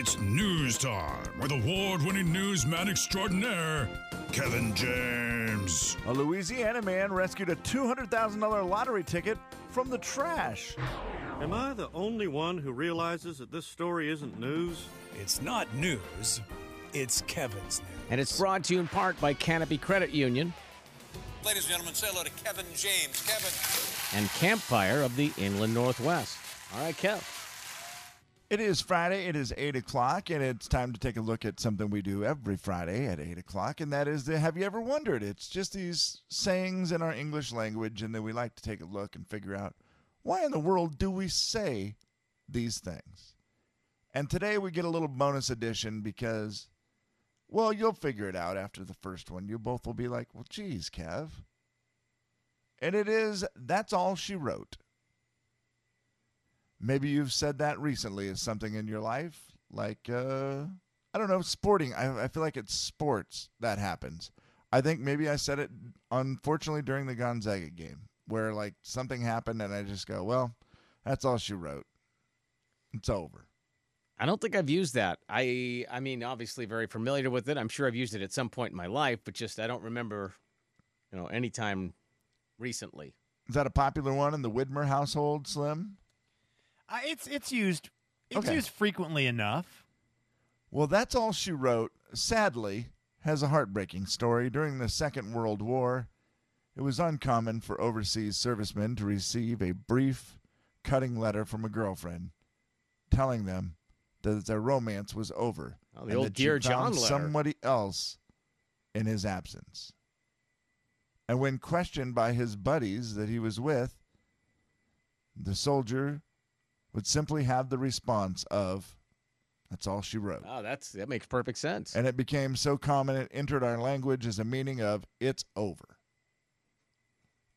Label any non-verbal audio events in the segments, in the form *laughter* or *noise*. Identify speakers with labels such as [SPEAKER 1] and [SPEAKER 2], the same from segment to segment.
[SPEAKER 1] It's news time with award winning newsman extraordinaire, Kevin James.
[SPEAKER 2] A Louisiana man rescued a $200,000 lottery ticket from the trash.
[SPEAKER 3] Am I the only one who realizes that this story isn't news?
[SPEAKER 4] It's not news, it's Kevin's news.
[SPEAKER 5] And it's brought to you in part by Canopy Credit Union
[SPEAKER 6] Ladies and gentlemen, say hello to Kevin James. Kevin.
[SPEAKER 5] and Campfire of the Inland Northwest. All right, Kev.
[SPEAKER 2] It is Friday. It is 8 o'clock, and it's time to take a look at something we do every Friday at 8 o'clock, and that is the Have You Ever Wondered? It's just these sayings in our English language, and then we like to take a look and figure out why in the world do we say these things? And today we get a little bonus edition because, well, you'll figure it out after the first one. You both will be like, well, geez, Kev. And it is That's All She Wrote. Maybe you've said that recently as something in your life, like uh, I don't know, sporting. I, I feel like it's sports that happens. I think maybe I said it unfortunately during the Gonzaga game, where like something happened and I just go, well, that's all she wrote. It's over.
[SPEAKER 5] I don't think I've used that. I I mean, obviously very familiar with it. I'm sure I've used it at some point in my life, but just I don't remember, you know, any time recently.
[SPEAKER 2] Is that a popular one in the Widmer household, Slim?
[SPEAKER 7] Uh, it's it's used it's
[SPEAKER 2] Okay.
[SPEAKER 7] used frequently enough.
[SPEAKER 2] Well, that's all she wrote. Sadly, has a heartbreaking story. During the Second World War, it was uncommon for overseas servicemen to receive a brief, cutting letter from a girlfriend telling them that their romance was over
[SPEAKER 5] Oh, the
[SPEAKER 2] and
[SPEAKER 5] old
[SPEAKER 2] that
[SPEAKER 5] Dear John
[SPEAKER 2] found
[SPEAKER 5] letter.
[SPEAKER 2] somebody else in his absence. And when questioned by his buddies that he was with, the soldier would simply have the response of, "That's all she wrote."
[SPEAKER 5] Oh, that's that makes perfect sense.
[SPEAKER 2] and it became so common it entered our language as a meaning of it's over.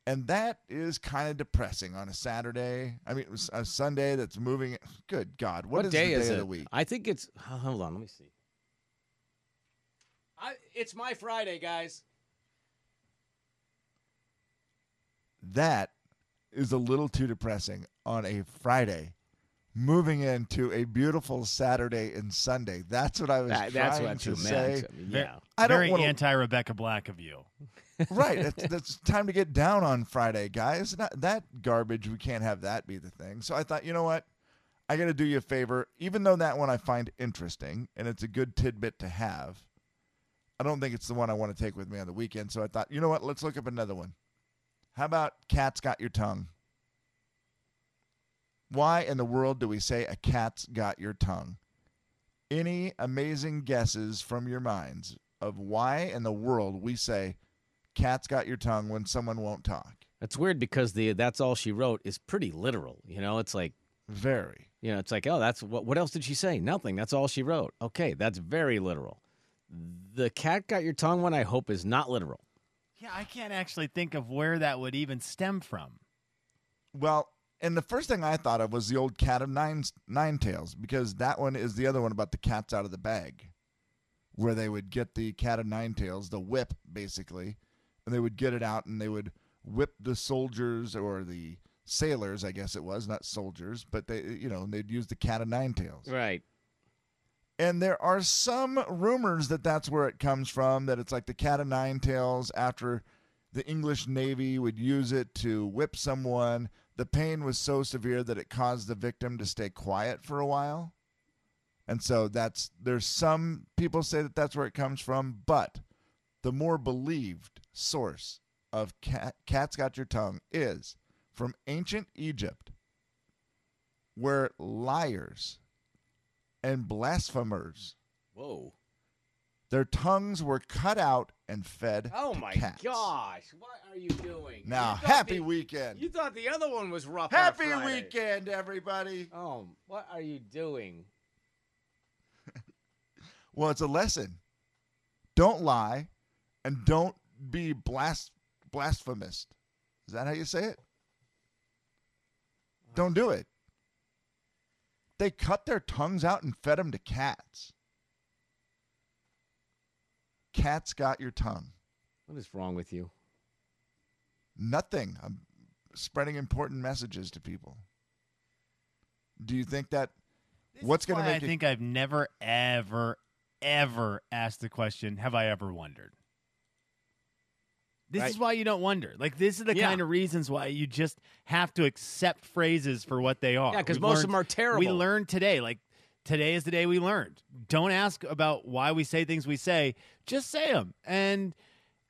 [SPEAKER 2] And that is kind of depressing on a Saturday. I mean, it was a Sunday that's moving. Good God,
[SPEAKER 5] what,
[SPEAKER 2] is
[SPEAKER 5] day
[SPEAKER 2] the
[SPEAKER 5] is
[SPEAKER 2] day
[SPEAKER 5] it?
[SPEAKER 2] the week?
[SPEAKER 5] I think it's. Hold on, let me see. I, it's my Friday, guys.
[SPEAKER 2] That is a little too depressing on a Friday. Moving into a beautiful Saturday and Sunday. That's what I was
[SPEAKER 5] That-
[SPEAKER 2] trying
[SPEAKER 5] that's what
[SPEAKER 2] to
[SPEAKER 5] you
[SPEAKER 2] say.
[SPEAKER 5] I mean, yeah.
[SPEAKER 2] I don't
[SPEAKER 7] Very
[SPEAKER 2] wanna-
[SPEAKER 7] anti Rebecca Black of you.
[SPEAKER 2] right. *laughs* It's, it's time to get down on Friday, guys. Not that garbage. We can't have that be the thing. So I thought, you know what? I got to do you a favor. Even though that one I find interesting and it's a good tidbit to have, I don't think it's the one I want to take with me on the weekend. So I thought, you know what? Let's look up another one. How about cat's got your tongue? Why in the world do we say a cat's got your tongue? Any amazing guesses from your minds of why in the world we say cat's got your tongue when someone won't talk?
[SPEAKER 5] That's weird because the that's all she wrote is pretty literal. You know, it's like
[SPEAKER 2] Very.
[SPEAKER 5] you know, it's like oh, that's what. What else did she say? Nothing. That's all she wrote. Okay, that's very literal. The cat got your tongue one. I hope is not literal.
[SPEAKER 7] Yeah, I can't actually think of where that would even stem from.
[SPEAKER 2] Well, and the first thing I thought of was the old cat of nine nine tails because that one is the other one about the cats out of the bag, where they would get the cat of nine tails, the whip basically, and they would get it out and they would whip the soldiers or the sailors, I guess it was, not soldiers, but they you know they'd use the cat of nine tails.
[SPEAKER 5] Right.
[SPEAKER 2] And there are some rumors that that's where it comes from, that it's like the cat of nine tails after the English Navy would use it to whip someone. The pain was so severe that it caused the victim to stay quiet for a while. And so that's there's some people say that that's where it comes from, but the more believed source of cat, cat's got your tongue is from ancient Egypt, where liars and blasphemers
[SPEAKER 5] Whoa.
[SPEAKER 2] Their tongues were cut out and fed
[SPEAKER 5] Oh my
[SPEAKER 2] cats.
[SPEAKER 5] gosh! What are you doing?
[SPEAKER 2] Now,
[SPEAKER 5] You
[SPEAKER 2] happy
[SPEAKER 5] the-
[SPEAKER 2] weekend.
[SPEAKER 5] You thought the other one was rough.
[SPEAKER 2] happy weekend, everybody.
[SPEAKER 5] Oh, what are you doing? *laughs*
[SPEAKER 2] Well, it's a lesson. Don't lie and don't be blas- blasphemous. Is that how you say it? Don't do it. They cut their tongues out and fed them to cats. Cats got your tongue.
[SPEAKER 5] What is wrong with you?
[SPEAKER 2] Nothing. I'm spreading important messages to people. Do you think that What's going to make
[SPEAKER 7] I
[SPEAKER 2] you
[SPEAKER 7] think I've never, ever, ever asked the question, have I ever wondered? This
[SPEAKER 5] Right.
[SPEAKER 7] is why you don't wonder. Like, this is the
[SPEAKER 5] Yeah.
[SPEAKER 7] kind of reasons why you just have to accept phrases for what they are.
[SPEAKER 5] Yeah, 'cause
[SPEAKER 7] We've
[SPEAKER 5] most of them are terrible.
[SPEAKER 7] We learned today. Like, today is the day we learned. Don't ask about why we say things we say. Just say them. And.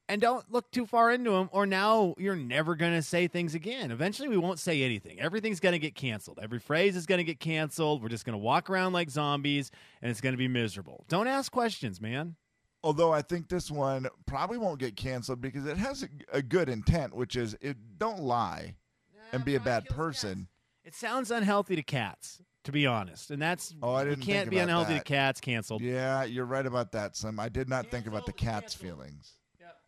[SPEAKER 7] And don't look too far into them, or now you're never going to say things again. Eventually, we won't say anything. Everything's going to get canceled. Every phrase is going to get canceled. We're just going to walk around like zombies, and it's going to be miserable. Don't ask questions, man.
[SPEAKER 2] Although I think this one probably won't get canceled because it has a, a good intent, which is it don't lie and be a bad person.
[SPEAKER 7] It sounds unhealthy to cats, to be honest, and that's
[SPEAKER 2] Oh, I didn't
[SPEAKER 7] can't
[SPEAKER 2] think
[SPEAKER 7] be unhealthy
[SPEAKER 2] that.
[SPEAKER 7] to cats. Canceled.
[SPEAKER 2] Yeah, you're right about that, Slim. I did not think about the cat's
[SPEAKER 7] Cancel, cancel.
[SPEAKER 2] feelings.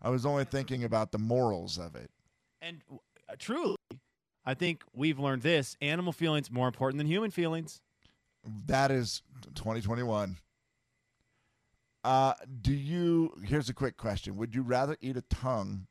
[SPEAKER 2] I was only thinking about the morals of it.
[SPEAKER 7] And uh, truly, I think we've learned this: animal feelings more important than human feelings.
[SPEAKER 2] That is 2021. Uh, do you? Here's a quick question: Would you rather eat a tongue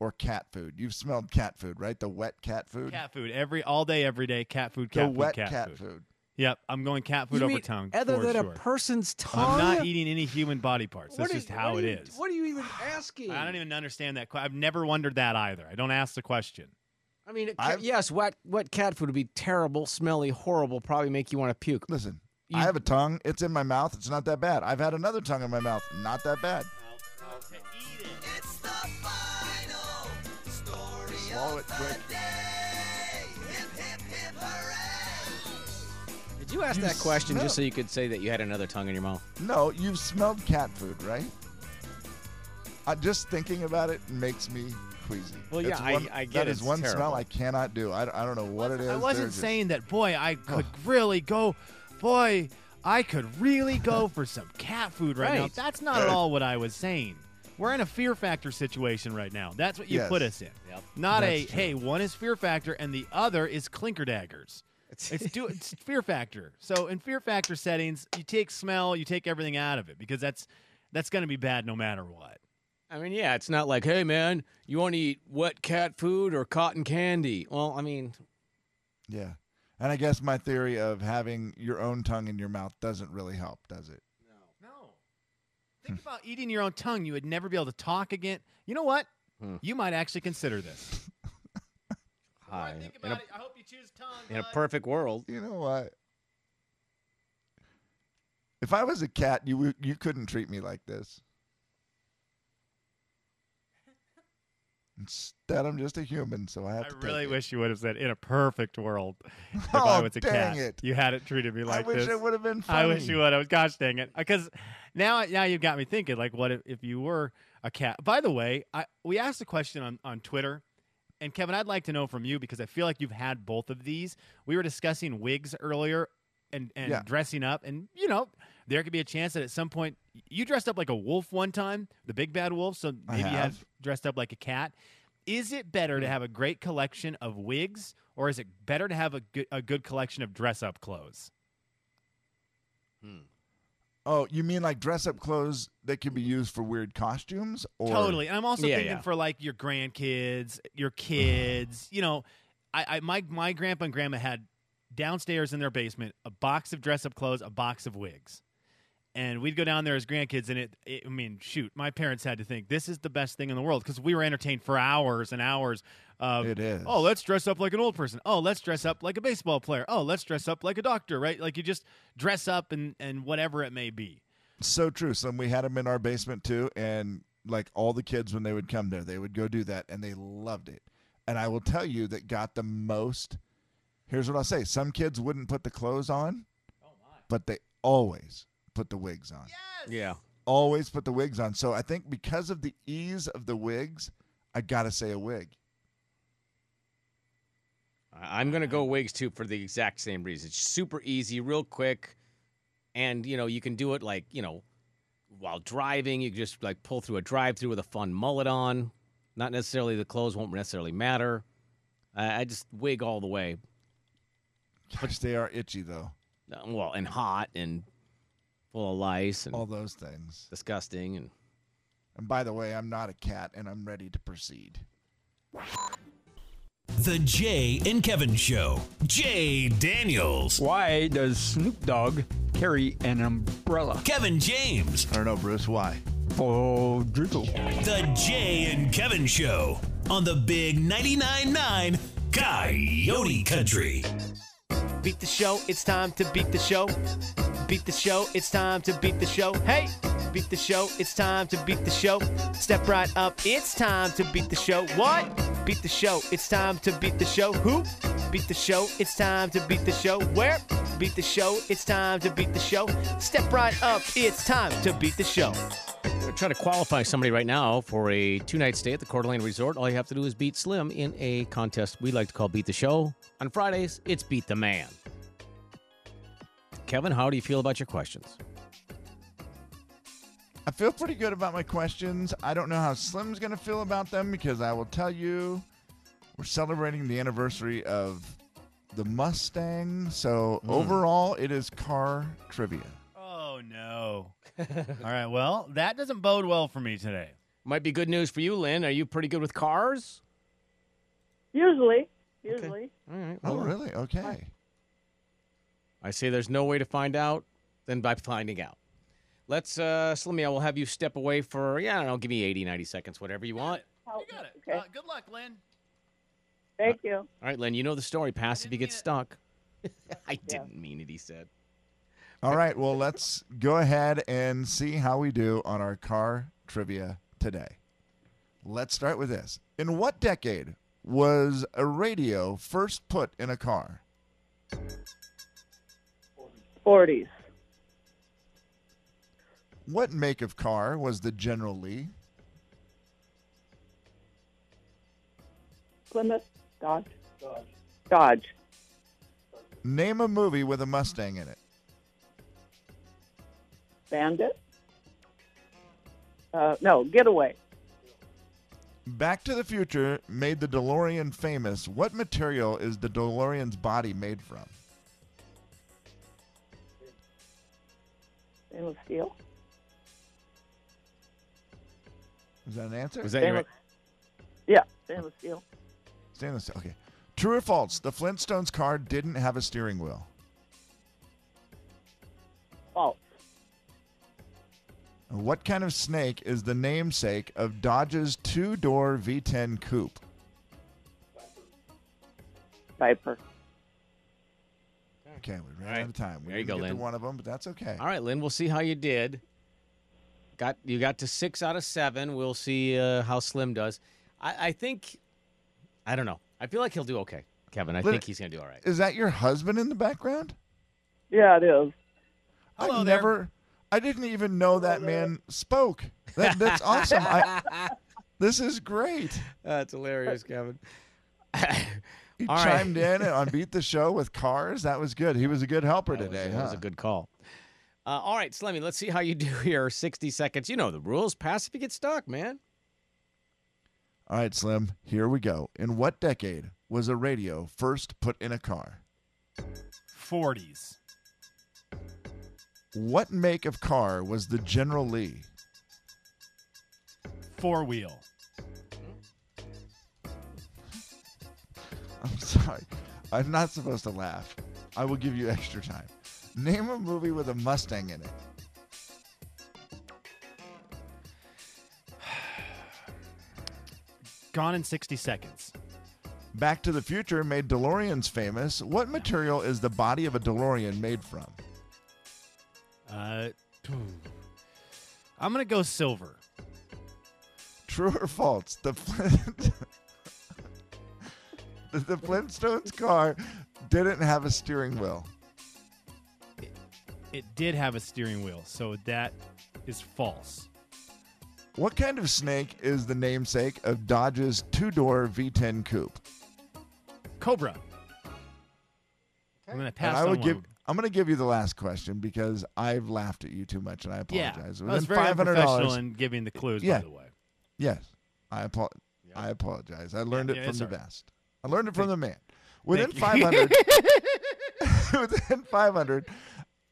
[SPEAKER 2] or cat food? You've smelled cat food, right? The wet cat food.
[SPEAKER 7] Cat food every all day, every day. Cat food.
[SPEAKER 2] the
[SPEAKER 7] food.
[SPEAKER 2] wet
[SPEAKER 7] cat,
[SPEAKER 2] cat
[SPEAKER 7] food.
[SPEAKER 2] food.
[SPEAKER 7] Yep, I'm going cat food
[SPEAKER 5] You
[SPEAKER 7] over
[SPEAKER 5] mean
[SPEAKER 7] tongue.
[SPEAKER 5] Other
[SPEAKER 7] for
[SPEAKER 5] than
[SPEAKER 7] sure.
[SPEAKER 5] a person's tongue.
[SPEAKER 7] I'm not eating any human body parts. That's
[SPEAKER 5] are-
[SPEAKER 7] just how
[SPEAKER 5] what
[SPEAKER 7] it
[SPEAKER 5] you-
[SPEAKER 7] is.
[SPEAKER 5] What are you even *sighs* asking?
[SPEAKER 7] I don't even understand that. que- I've never wondered that either. I don't ask the question.
[SPEAKER 5] I mean,
[SPEAKER 2] I've-
[SPEAKER 5] yes, wet wet cat food would be terrible, smelly, horrible. Probably make you want to puke.
[SPEAKER 2] Listen,
[SPEAKER 5] You-
[SPEAKER 2] I have a tongue. It's in my mouth. It's not that bad. I've had another tongue in my mouth. Not that bad. Swallow it quick.
[SPEAKER 5] Did you ask
[SPEAKER 2] You
[SPEAKER 5] that question
[SPEAKER 2] smell-
[SPEAKER 5] just so you could say that you had another tongue in your mouth?
[SPEAKER 2] No, you've smelled cat food, right? Uh, just thinking about it makes me queasy.
[SPEAKER 5] Well, yeah,
[SPEAKER 2] It's
[SPEAKER 5] I- I get it.
[SPEAKER 2] that is
[SPEAKER 5] it's
[SPEAKER 2] one smell. I cannot do. I, I don't know what it is.
[SPEAKER 7] I wasn't
[SPEAKER 2] There's just-
[SPEAKER 7] saying that, boy, I could really go, boy, I could really go for some cat food right, now. That's not at all what I was saying. We're in a fear factor situation right now. That's what you
[SPEAKER 2] Yes.
[SPEAKER 7] put us in.
[SPEAKER 5] Yep.
[SPEAKER 7] Not a,
[SPEAKER 2] true.
[SPEAKER 7] hey, one is fear factor and the other is Clinkerdaggers. It's do *laughs* it's fear factor. So in fear factor settings, you take smell, you take everything out of it because that's that's going to be bad no matter what.
[SPEAKER 5] I mean, yeah, it's not like, hey, man, you want to eat wet cat food or cotton candy? Well, I mean,
[SPEAKER 2] Yeah. And I guess my theory of having your own tongue in your mouth doesn't really help, does it?
[SPEAKER 7] No. Think about eating your own tongue. You would never be able to talk again. You know what?
[SPEAKER 5] Hmm.
[SPEAKER 7] You might actually consider this. *laughs*
[SPEAKER 5] hi.
[SPEAKER 7] think
[SPEAKER 5] in, a,
[SPEAKER 7] it. I hope you choose tongue.
[SPEAKER 5] in a perfect world,
[SPEAKER 2] You know what? If I was a cat, you would- you couldn't treat me like this. Instead, I'm just a human, so I have
[SPEAKER 7] I
[SPEAKER 2] to.
[SPEAKER 7] really
[SPEAKER 2] take it.
[SPEAKER 7] wish you would have said in a perfect world *laughs* if *laughs*
[SPEAKER 2] Oh,
[SPEAKER 7] I was a
[SPEAKER 2] dang
[SPEAKER 7] cat.
[SPEAKER 2] it.
[SPEAKER 7] You had it treated me like
[SPEAKER 2] I wish
[SPEAKER 7] this.
[SPEAKER 2] it would have been funny.
[SPEAKER 7] I wish you would have. Gosh dang it! Because now, now you've got me thinking. Like, what if, if you were a cat? By the way, I, we asked a question on on Twitter, and Kevin, I'd like to know from you because I feel like you've had both of these. We were discussing wigs earlier and and
[SPEAKER 2] Yeah.
[SPEAKER 7] dressing up, and you know, there could be a chance that at some point you dressed up like a wolf one time, the big bad wolf. So
[SPEAKER 2] I
[SPEAKER 7] maybe you had
[SPEAKER 2] have.
[SPEAKER 7] dressed up like a cat. Is it better to have a great collection of wigs, or is it better to have a good, a good collection of dress up clothes? Hmm.
[SPEAKER 2] Oh, you mean like dress up clothes that can be used for weird costumes? Or
[SPEAKER 7] Totally. And I'm also
[SPEAKER 5] Yeah,
[SPEAKER 7] thinking
[SPEAKER 5] yeah.
[SPEAKER 7] for like your grandkids, your *sighs* kids. you know, I, I my my grandpa and grandma had downstairs in their basement a box of dress up clothes, a box of wigs. And we'd go down there as grandkids, and it, it I mean, shoot, my parents had to think this is the best thing in the world because we were entertained for hours and hours of,
[SPEAKER 2] It is.
[SPEAKER 7] oh, let's dress up like an old person. Oh, let's dress up like a baseball player. Oh, let's dress up like a doctor, right? Like you just dress up and, and whatever it may be.
[SPEAKER 2] So true. So we had them in our basement too, and like all the kids when they would come there, they would go do that, and they loved it. And I will tell you that got the most. Here's what I'll say: some kids wouldn't put the clothes on, oh, but they always put the wigs on.
[SPEAKER 5] yeah.
[SPEAKER 2] Always put the wigs on. So I think because of the ease of the wigs, I gotta say a wig.
[SPEAKER 5] I- I'm gonna go wigs too for the exact same reason. It's super easy, real quick, and you know you can do it like you know while driving. You can just like pull through a drive-through with a fun mullet on. Not necessarily the clothes won't necessarily matter. I I just wig all the way.
[SPEAKER 2] Gosh, they are itchy though.
[SPEAKER 5] Uh, Well, and hot and full of lice and
[SPEAKER 2] All those things.
[SPEAKER 5] disgusting and
[SPEAKER 2] And by the way, I'm not a cat, and I'm ready to proceed.
[SPEAKER 8] The Jay and Kevin Show. Jay Daniels.
[SPEAKER 9] Why does Snoop Dogg carry an umbrella?
[SPEAKER 8] Kevin James.
[SPEAKER 2] I don't know, Bruce. Why?
[SPEAKER 9] Oh, drizzle.
[SPEAKER 8] The Jay and Kevin Show on the Big 99.9 9 Coyote Country.
[SPEAKER 10] Beat the show, it's time to beat the show. Beat the show, it's time to beat the show. Hey! Beat the show, it's time to beat the show. Step right up, it's time to beat the show. What? Beat the show, it's time to beat the show. Who? Beat the show, it's time to beat the show. Where? Beat the show, it's time to beat the show. Step right up, it's time to beat the show.
[SPEAKER 5] We're trying to qualify somebody right now for a two night stay at the Coeur d'Alene Resort. All you have to do is beat Slim in a contest we like to call Beat the Show. On Fridays, it's Beat the Man. Kevin, how do you feel about your questions?
[SPEAKER 2] I feel pretty good about my questions. I don't know how Slim's going to feel about them because I will tell you we're celebrating the anniversary of the Mustang. So hmm. overall, it is car trivia.
[SPEAKER 7] Oh no. *laughs* All right. Well, that doesn't bode well for me today.
[SPEAKER 5] Might be good news for you, Lynn. Are you pretty good with cars?
[SPEAKER 11] Usually, usually.
[SPEAKER 5] All right.
[SPEAKER 2] Oh, really? Okay.
[SPEAKER 5] I say there's no way to find out than by finding out. Let's, uh, Slimmy, I will have you step away for, yeah, I don't know, give me 80, 90 seconds, whatever you want.
[SPEAKER 7] You got it.
[SPEAKER 11] Okay.
[SPEAKER 7] Uh, good luck, Lynn.
[SPEAKER 11] Thank you.
[SPEAKER 5] All right, Lynn, you know the story. Pass if you get stuck. *laughs* I didn't mean it, he said.
[SPEAKER 2] All right. Well, let's go ahead and see how we do on our car trivia today. Let's start with this. In what decade was a radio first put in a car?
[SPEAKER 11] 40s.
[SPEAKER 2] What make of car was the General Lee?
[SPEAKER 11] Plymouth. Dodge. Dodge.
[SPEAKER 2] Name a movie with a Mustang in it.
[SPEAKER 11] Bandit. Uh, no, Getaway.
[SPEAKER 2] Back to the Future made the DeLorean famous. What material is the DeLorean's body made from?
[SPEAKER 11] Stainless steel.
[SPEAKER 2] Is that an answer?
[SPEAKER 5] Was that your,
[SPEAKER 11] Yeah, stainless oh. steel.
[SPEAKER 2] Stainless steel. Okay. True or false? The Flintstones car didn't have a steering wheel.
[SPEAKER 11] False.
[SPEAKER 2] What kind of snake is the namesake of Dodge's two-door V10 coupe?
[SPEAKER 11] Viper.
[SPEAKER 2] Okay, we ran
[SPEAKER 5] All right.
[SPEAKER 2] out of time. We
[SPEAKER 5] There you go,
[SPEAKER 2] get to
[SPEAKER 5] Lynn.
[SPEAKER 2] one of them, but that's okay.
[SPEAKER 5] All right, Lynn, we'll see how you did. Got You got to six out of seven. We'll see uh, how Slim does. I, I think, I don't know. I feel like he'll do okay, Kevin. I
[SPEAKER 2] Lynn-
[SPEAKER 5] think he's going to do all right.
[SPEAKER 2] Is that your husband in the background?
[SPEAKER 11] Yeah, it is.
[SPEAKER 7] Hello
[SPEAKER 2] I
[SPEAKER 7] there.
[SPEAKER 2] never. I didn't even know that man spoke. That, that's awesome. I, *laughs* this is great.
[SPEAKER 5] That's hilarious, Kevin. *laughs*
[SPEAKER 2] He
[SPEAKER 5] All right.
[SPEAKER 2] chimed in on Beat the Show with cars. That was good. He was a good helper
[SPEAKER 5] That was,
[SPEAKER 2] today.
[SPEAKER 5] that was a good call. Uh, all right, Slimmy, let's see how you *laughs* do here. 60 seconds. You know the rules. Pass if you get stuck, man.
[SPEAKER 2] All right, Slim. Here we go. In what decade was a radio first put in a car?
[SPEAKER 7] 40s.
[SPEAKER 2] What make of car was the General Lee?
[SPEAKER 7] Four wheel.
[SPEAKER 2] I'm not supposed to laugh. I will give you extra time. Name a movie with a Mustang in it. *sighs*
[SPEAKER 7] Gone in 60 seconds.
[SPEAKER 2] Back to the Future made DeLoreans famous. What material is the body of a DeLorean made from?
[SPEAKER 7] Uh, I'm going to go silver.
[SPEAKER 2] True or false? The Flint- *laughs* the, *laughs* the Flintstones car didn't have a steering wheel.
[SPEAKER 7] It did have a steering wheel, so that is false.
[SPEAKER 2] What kind of snake is the namesake of Dodge's two-door V10 coupe?
[SPEAKER 7] Cobra. I'm going to pass
[SPEAKER 2] and I
[SPEAKER 7] on
[SPEAKER 2] would
[SPEAKER 7] one.
[SPEAKER 2] give. I'm going to give you the last question because I've laughed at you too much, and I apologize.
[SPEAKER 7] yeah,
[SPEAKER 2] apologize.
[SPEAKER 7] I was very
[SPEAKER 2] five hundred
[SPEAKER 7] unprofessional in giving the clues,
[SPEAKER 2] Yeah.
[SPEAKER 7] by the way.
[SPEAKER 2] Yes, I apo- I apologize. I learned
[SPEAKER 7] yeah,
[SPEAKER 2] it from the
[SPEAKER 7] all right.
[SPEAKER 2] best. I learned it from the man. Within
[SPEAKER 7] you.
[SPEAKER 2] 500, *laughs* *laughs* within 500,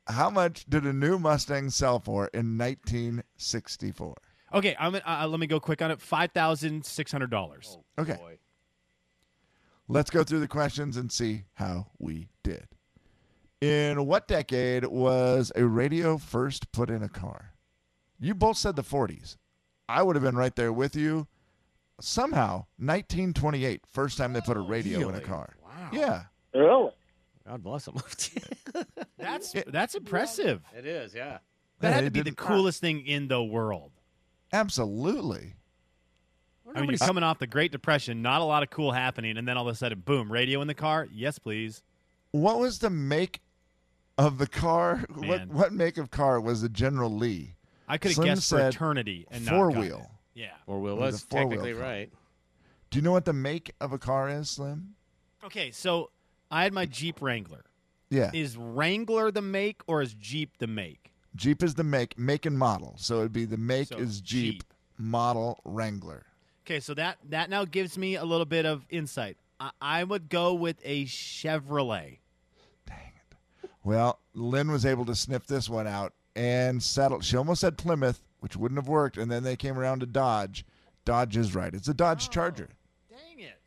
[SPEAKER 2] how much did a new Mustang sell for in 1964?
[SPEAKER 7] Okay, I'm, uh, let me go quick on it. $5,600.
[SPEAKER 2] Okay. Let's go through the questions and see how we did. In what decade was a radio first put in a car? You both said the 40s. I would have been right there with you. Somehow, 1928, first time they put a oh, radio in a car.
[SPEAKER 5] Wow.
[SPEAKER 2] Yeah.
[SPEAKER 11] Really?
[SPEAKER 5] God bless them. *laughs*
[SPEAKER 7] That's that's impressive.
[SPEAKER 5] it is, yeah.
[SPEAKER 7] That
[SPEAKER 2] Yeah,
[SPEAKER 7] had to be the
[SPEAKER 2] didn't-
[SPEAKER 7] coolest thing in the world.
[SPEAKER 2] Absolutely.
[SPEAKER 7] I mean, you're coming off the Great Depression, not a lot of cool happening, and then all of a sudden, boom, radio in the car. Yes, please.
[SPEAKER 2] What was the make of the car? What
[SPEAKER 7] Man.
[SPEAKER 2] what make of car was the General Lee?
[SPEAKER 7] I could have
[SPEAKER 2] Slim
[SPEAKER 7] guessed for
[SPEAKER 2] said
[SPEAKER 7] eternity and not
[SPEAKER 2] four
[SPEAKER 7] gotten
[SPEAKER 2] wheel.
[SPEAKER 7] It. Yeah.
[SPEAKER 5] Four wheel
[SPEAKER 2] It was
[SPEAKER 5] was technically
[SPEAKER 2] car.
[SPEAKER 5] right.
[SPEAKER 2] Do you know what the make of a car is, Slim?
[SPEAKER 7] Okay, so I had my Jeep Wrangler.
[SPEAKER 2] Yeah.
[SPEAKER 7] Is Wrangler the make or is Jeep the make?
[SPEAKER 2] Jeep is the make, make and model. So it'd be the make
[SPEAKER 7] So,
[SPEAKER 2] is Jeep,
[SPEAKER 7] Jeep.
[SPEAKER 2] model Wrangler.
[SPEAKER 7] Okay, so that that now gives me a little bit of insight. I, I would go with a Chevrolet. Dang it!
[SPEAKER 2] Well, Lynn was able to sniff this one out and settle. She almost said Plymouth, which wouldn't have worked, and then they came around to Dodge. Dodge is right. It's a Dodge Charger.
[SPEAKER 7] Dang it!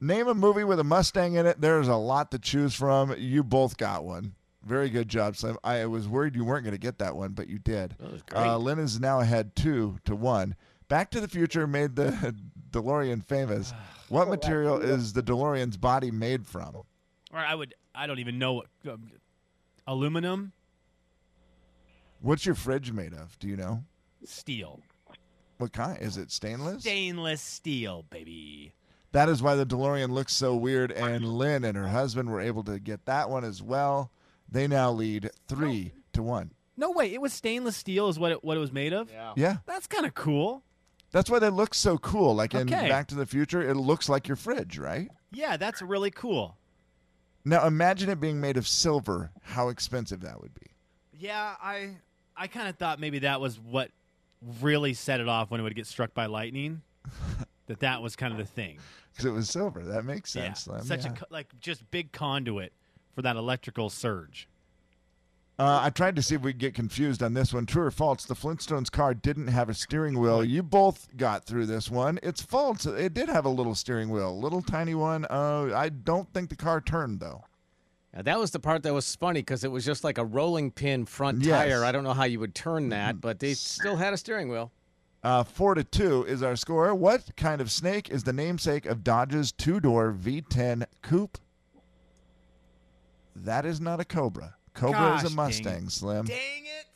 [SPEAKER 2] Name a movie with a Mustang in it. There's a lot to choose from. You both got one. Very good job, Slim. I was worried you weren't going to get that one, but you did.
[SPEAKER 5] That was great.
[SPEAKER 2] Uh, Lynn is now ahead two to one. Back to the Future made the *laughs* DeLorean famous. *sighs* What material is the DeLorean's body made from?
[SPEAKER 7] Or I would. I don't even know what um, aluminum,
[SPEAKER 2] What's your fridge made of? Do you know?
[SPEAKER 7] steel,
[SPEAKER 2] What kind? Is it stainless?
[SPEAKER 7] stainless steel, baby.
[SPEAKER 2] That is why the DeLorean looks so weird. And Lynn and her husband were able to get that one as well. They now lead three to one.
[SPEAKER 7] No way, it was stainless steel. Is what it what it was made of.
[SPEAKER 5] Yeah.
[SPEAKER 2] Yeah.
[SPEAKER 7] That's kind of cool.
[SPEAKER 2] That's why they look so cool. Like in
[SPEAKER 7] Okay.
[SPEAKER 2] Back to the Future, it looks like your fridge, right?
[SPEAKER 7] Yeah, that's really cool.
[SPEAKER 2] Now imagine it being made of silver. How expensive that would be.
[SPEAKER 7] Yeah, I I kind of thought maybe that was what really set it off when it would get struck by lightning. *laughs* that that was kind of the thing.
[SPEAKER 2] Because it was silver. That makes
[SPEAKER 7] Yeah,
[SPEAKER 2] sense. Slim.
[SPEAKER 7] such
[SPEAKER 2] Yeah.
[SPEAKER 7] a co- like just big conduit for that electrical surge.
[SPEAKER 2] Uh, I tried to see if we could get confused on this one. True or false? The Flintstones car didn't have a steering wheel. You both got through this one. It's false. It did have a little steering wheel, little tiny one. Uh, I don't think the car turned though.
[SPEAKER 5] Now, that was the part that was funny because it was just like a rolling pin front
[SPEAKER 2] Yes.
[SPEAKER 5] tire. I don't know how you would turn that, but they still had a steering wheel.
[SPEAKER 2] Uh, four to two is our score. What kind of snake is the namesake of Dodge's two-door V10 coupe? That is not a Cobra. Cobra is a Mustang,
[SPEAKER 7] it.
[SPEAKER 2] Slim.
[SPEAKER 7] Dang it!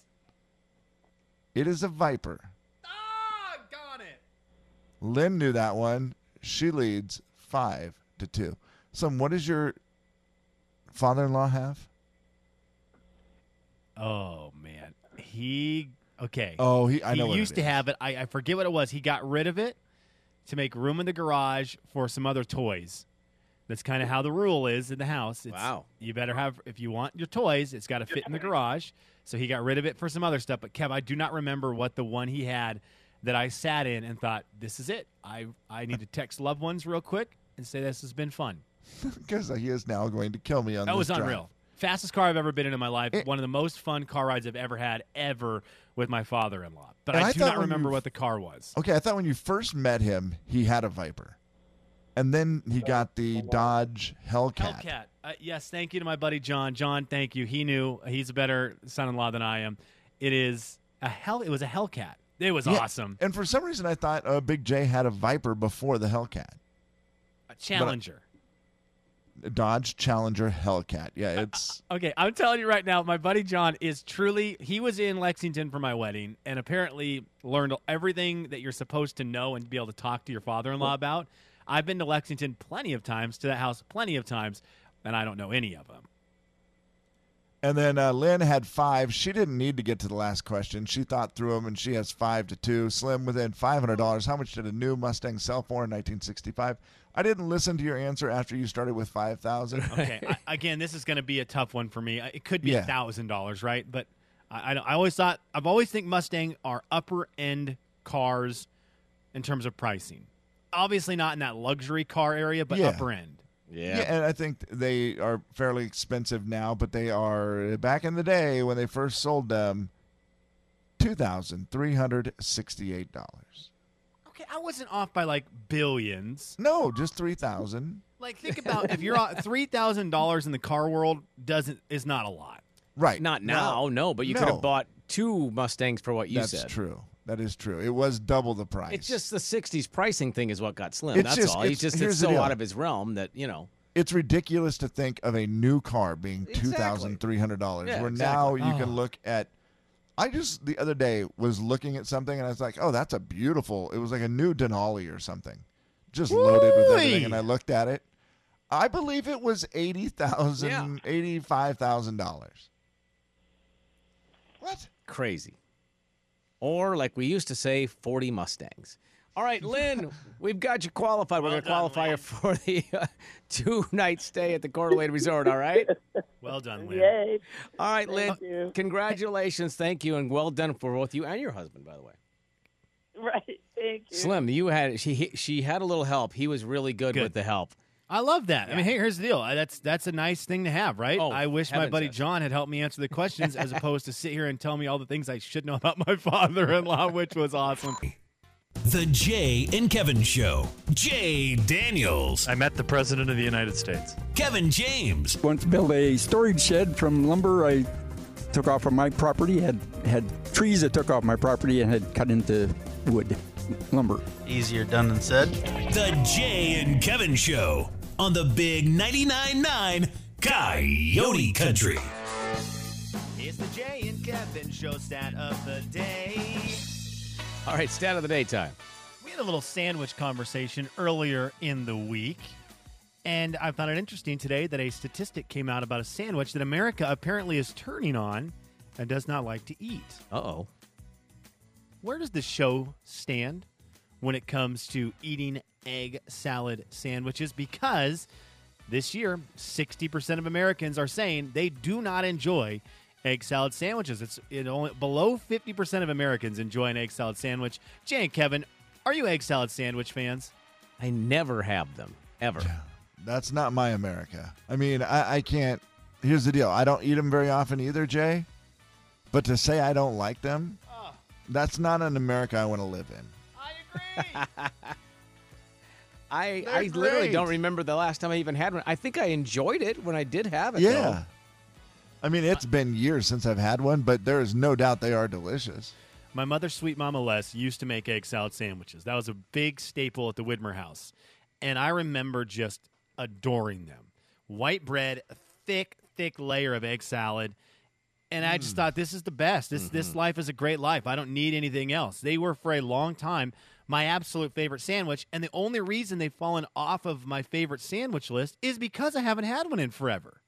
[SPEAKER 2] It is a Viper.
[SPEAKER 7] Ah, got it.
[SPEAKER 2] Lynn knew that one. She leads five to two. Slim, what is your father-in-law have?
[SPEAKER 7] Oh man, he okay.
[SPEAKER 2] Oh, he. I
[SPEAKER 7] he
[SPEAKER 2] know what it
[SPEAKER 7] used to have it. I, I forget what it was. He got rid of it to make room in the garage for some other toys. That's kind of how the rule is in the house. It's,
[SPEAKER 5] Wow.
[SPEAKER 7] You better have if you want your toys, it's got to fit in the garage. So he got rid of it for some other stuff. But Kev, I do not remember what the one he had that I sat in and thought, "This is it. I I need to text loved ones real quick and say this has been fun." *laughs*
[SPEAKER 2] because he is now going to kill me on
[SPEAKER 7] That
[SPEAKER 2] this
[SPEAKER 7] was
[SPEAKER 2] drive.
[SPEAKER 7] unreal. Fastest car I've ever been in in my life.
[SPEAKER 2] It-
[SPEAKER 7] One of the most fun car rides I've ever had ever with my father-in-law. But I,
[SPEAKER 2] I
[SPEAKER 7] do
[SPEAKER 2] thought
[SPEAKER 7] not remember
[SPEAKER 2] you-
[SPEAKER 7] what the car was.
[SPEAKER 2] Okay, I thought when you first met him, he had a Viper, and then he got the Dodge Hellcat.
[SPEAKER 7] Hellcat. Uh, yes, thank you to my buddy John. John, thank you. He knew he's a better son-in-law than I am. It is a hell. It was a Hellcat. It was
[SPEAKER 2] Yeah,
[SPEAKER 7] awesome.
[SPEAKER 2] And for some reason, I thought uh, Big J had a Viper before the Hellcat.
[SPEAKER 7] A Challenger.
[SPEAKER 2] Dodge Challenger Hellcat. Yeah, it's
[SPEAKER 7] Okay, I'm telling you right now, my buddy John is truly. He was in Lexington for my wedding, and apparently learned everything that you're supposed to know and be able to talk to your father-in-law about. I've been to Lexington plenty of times, to that house plenty of times, and I don't know any of them.
[SPEAKER 2] And then uh, Lynn had five. She didn't need to get to the last question. She thought through them, and she has five to two. Slim within five hundred dollars. How much did a new Mustang sell for in 1965? I didn't listen to your answer after you started with five thousand.
[SPEAKER 7] Okay, *laughs* I, again, this is going to be a tough one for me. It could be a
[SPEAKER 2] Yeah.
[SPEAKER 7] thousand dollars, right? But I, I, I always thought I've always think Mustang are upper end cars in terms of pricing. Obviously, not in that luxury car area, but
[SPEAKER 2] Yeah.
[SPEAKER 7] upper end.
[SPEAKER 5] Yeah.
[SPEAKER 2] Yeah, and I think they are fairly expensive now, but they are back in the day when they first sold them, two thousand three hundred sixty-eight dollars.
[SPEAKER 7] Okay, I wasn't off by like billions.
[SPEAKER 2] No, just three thousand.
[SPEAKER 7] Like think about if you're on three thousand dollars in the car world doesn't is not a lot.
[SPEAKER 2] Right.
[SPEAKER 5] Not now, no, but you could have bought two Mustangs for what you
[SPEAKER 2] That's
[SPEAKER 5] said.
[SPEAKER 2] That's true. That is true. It was double the price.
[SPEAKER 5] It's just the '60s pricing thing is what got slim.
[SPEAKER 2] It's
[SPEAKER 5] That's
[SPEAKER 2] just-
[SPEAKER 5] all. He's
[SPEAKER 2] it's-
[SPEAKER 5] just it's so out of his realm that you know.
[SPEAKER 2] it's ridiculous to think of a new car being two
[SPEAKER 5] Exactly.
[SPEAKER 2] thousand three hundred dollars.
[SPEAKER 5] Yeah,
[SPEAKER 2] where now
[SPEAKER 5] exactly.
[SPEAKER 2] you ah. can
[SPEAKER 7] Oh.
[SPEAKER 2] look at. I just the other day was looking at something and I was like, "Oh, that's a beautiful." It was like a new Denali or something, just loaded with everything. And I looked at it. I believe it was eighty thousand, eighty-five thousand dollars. What?
[SPEAKER 5] Crazy. Or like we used to say, 40 Mustangs. All right, Lynn, *laughs* we've got you qualified. We're going to qualify you for the uh, two-night stay at the Coeur d'Alene Resort. All right.
[SPEAKER 7] Well done, Lynn.
[SPEAKER 11] Yay.
[SPEAKER 5] All right, Lynn.
[SPEAKER 11] You. *laughs*
[SPEAKER 5] Congratulations, thank you, and well done for both you and your husband, by the way.
[SPEAKER 11] Right. Thank you.
[SPEAKER 5] Slim, you had she she had a little help. He was really good,
[SPEAKER 7] Good.
[SPEAKER 5] with the help.
[SPEAKER 7] I love that. I mean, hey, here's the deal. That's that's a nice thing to have, right?
[SPEAKER 5] Oh,
[SPEAKER 7] I wish my buddy
[SPEAKER 5] yes.
[SPEAKER 7] John had helped me answer the *laughs* questions as opposed to sit here and tell me all the things I should know about my father-in-law, which was awesome.
[SPEAKER 8] The Jay and Kevin Show. Jay Daniels.
[SPEAKER 12] I met the President of the United States.
[SPEAKER 8] Kevin James.
[SPEAKER 9] Once built a storage shed from lumber I took off of my property. Had had trees that took off my property and had cut into wood, lumber.
[SPEAKER 13] Easier done than said.
[SPEAKER 8] The Jay and Kevin Show on the Big 99.9 9 Coyote Country.
[SPEAKER 7] It's the Jay and Kevin show stat of the day. *laughs*
[SPEAKER 5] All right, stat of the day time.
[SPEAKER 7] We had a little sandwich conversation earlier in the week, and I found it interesting today that a statistic came out about a sandwich that America apparently is turning on and does not like to eat.
[SPEAKER 5] Uh oh.
[SPEAKER 7] Where does the show stand when it comes to eating egg salad sandwiches? Because this year, 60% of Americans are saying they do not enjoy egg salad sandwiches. It's it only below 50% of Americans enjoy an egg salad sandwich. Jay and Kevin, are you egg salad sandwich fans?
[SPEAKER 5] I never have them ever.
[SPEAKER 2] That's not my America. I mean, I, I can't. Here's the deal. I don't eat them very often either, Jay. But to say I don't like them, ah. that's not an America I want to live in. *laughs*
[SPEAKER 5] I
[SPEAKER 2] They're
[SPEAKER 5] I literally don't remember the last time I even had one. I think I enjoyed it when I did have it.
[SPEAKER 2] Yeah.
[SPEAKER 5] though.
[SPEAKER 2] I mean, it's been years since I've had one, but there is no doubt they are delicious.
[SPEAKER 7] My mother, sweet mama Les, used to make egg salad sandwiches. That was a big staple at the Widmer house. And I remember just adoring them. White bread, thick, thick layer of egg salad. And I just mm. thought this is the best. This this mm-hmm. life is a great life. I don't need anything else. They were for a long time my absolute favorite sandwich, and the only reason they've fallen off of my favorite sandwich list is because I haven't had one in forever.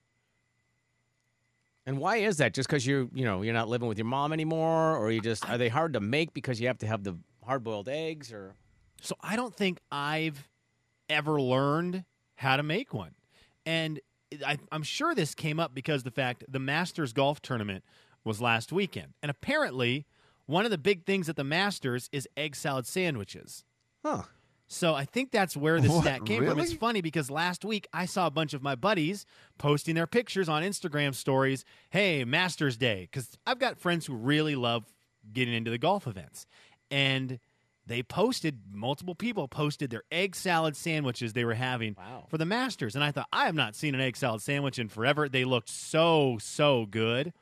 [SPEAKER 5] And why is that? Just because you're, you know, you're not living with your mom anymore, or you just are they hard to make because you have to have the hard-boiled eggs, or
[SPEAKER 7] So I don't think I've ever learned how to make one. And I, I'm sure this came up because the fact the Masters golf tournament was last weekend. And apparently, one of the big things at the Masters is egg salad sandwiches.
[SPEAKER 5] Huh.
[SPEAKER 7] So I think that's where this stat came from. It's funny because last week I saw a bunch of my buddies posting their pictures on Instagram stories. Hey, Masters Day, because I've got friends who really love getting into the golf events, and they posted multiple people posted their egg salad sandwiches they were having
[SPEAKER 5] Wow.
[SPEAKER 7] for the Masters, and I thought I have not seen an egg salad sandwich in forever. They looked so so good.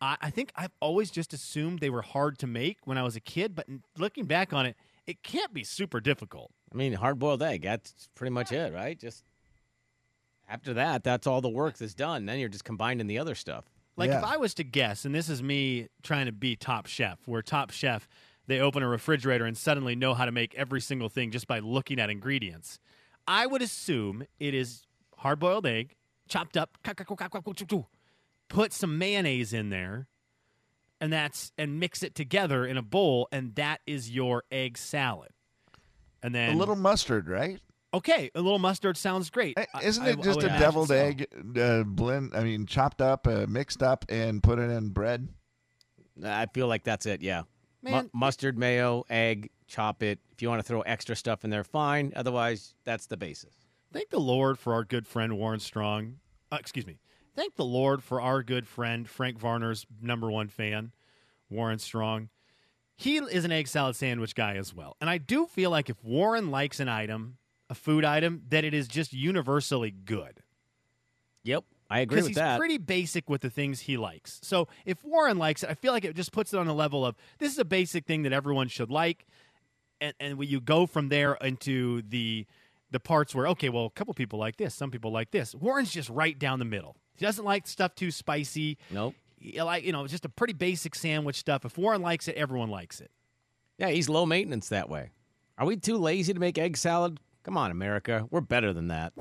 [SPEAKER 7] I, I think I've always just assumed they were hard to make when I was a kid, but looking back on it, it can't be super difficult.
[SPEAKER 5] I mean, hard-boiled egg. That's pretty much it, right? Just after that, that's all the work that's done. Then you're just combining the other stuff.
[SPEAKER 7] Like if I was to guess, and this is me trying to be Top Chef, where Top Chef they open a refrigerator and suddenly know how to make every single thing just by looking at ingredients. I would assume it is hard-boiled egg, chopped up, put some mayonnaise in there, and that's and mix it together in a bowl, and that is your egg salad. And then
[SPEAKER 2] a little mustard, right?
[SPEAKER 7] okay, a little mustard sounds great. I-
[SPEAKER 2] Isn't it
[SPEAKER 7] I
[SPEAKER 2] just
[SPEAKER 7] would
[SPEAKER 2] a deviled
[SPEAKER 7] so.
[SPEAKER 2] egg uh, blend? I mean, chopped up, uh, mixed up, and put it in bread.
[SPEAKER 5] I feel like that's it. Yeah. Mu-
[SPEAKER 7] Man,
[SPEAKER 5] mustard, mayo, egg, chop it. If you want to throw extra stuff in there, fine. Otherwise, that's the basis.
[SPEAKER 7] Thank the Lord for our good friend Warren Strong. Uh, excuse me. Thank the Lord for our good friend Frank Varner's number one fan, Warren Strong. he is an egg salad sandwich guy as well. And I do feel like if Warren likes an item, a food item, that it is just universally good.
[SPEAKER 5] Yep, I agree
[SPEAKER 7] Because
[SPEAKER 5] with
[SPEAKER 7] he's
[SPEAKER 5] that.
[SPEAKER 7] pretty basic with the things he likes. So if Warren likes it, I feel like it just puts it on the level of this is a basic thing that everyone should like, and and when you go from there into the the parts where okay, well, a couple people like this, some people like this. Warren's just right down the middle. He doesn't like stuff too spicy.
[SPEAKER 5] Nope.
[SPEAKER 7] He like you know just a pretty basic sandwich stuff. If Warren likes it, everyone likes it.
[SPEAKER 5] Yeah, he's low maintenance that way. Are we too lazy to make egg salad? Come on, America. We're better than that.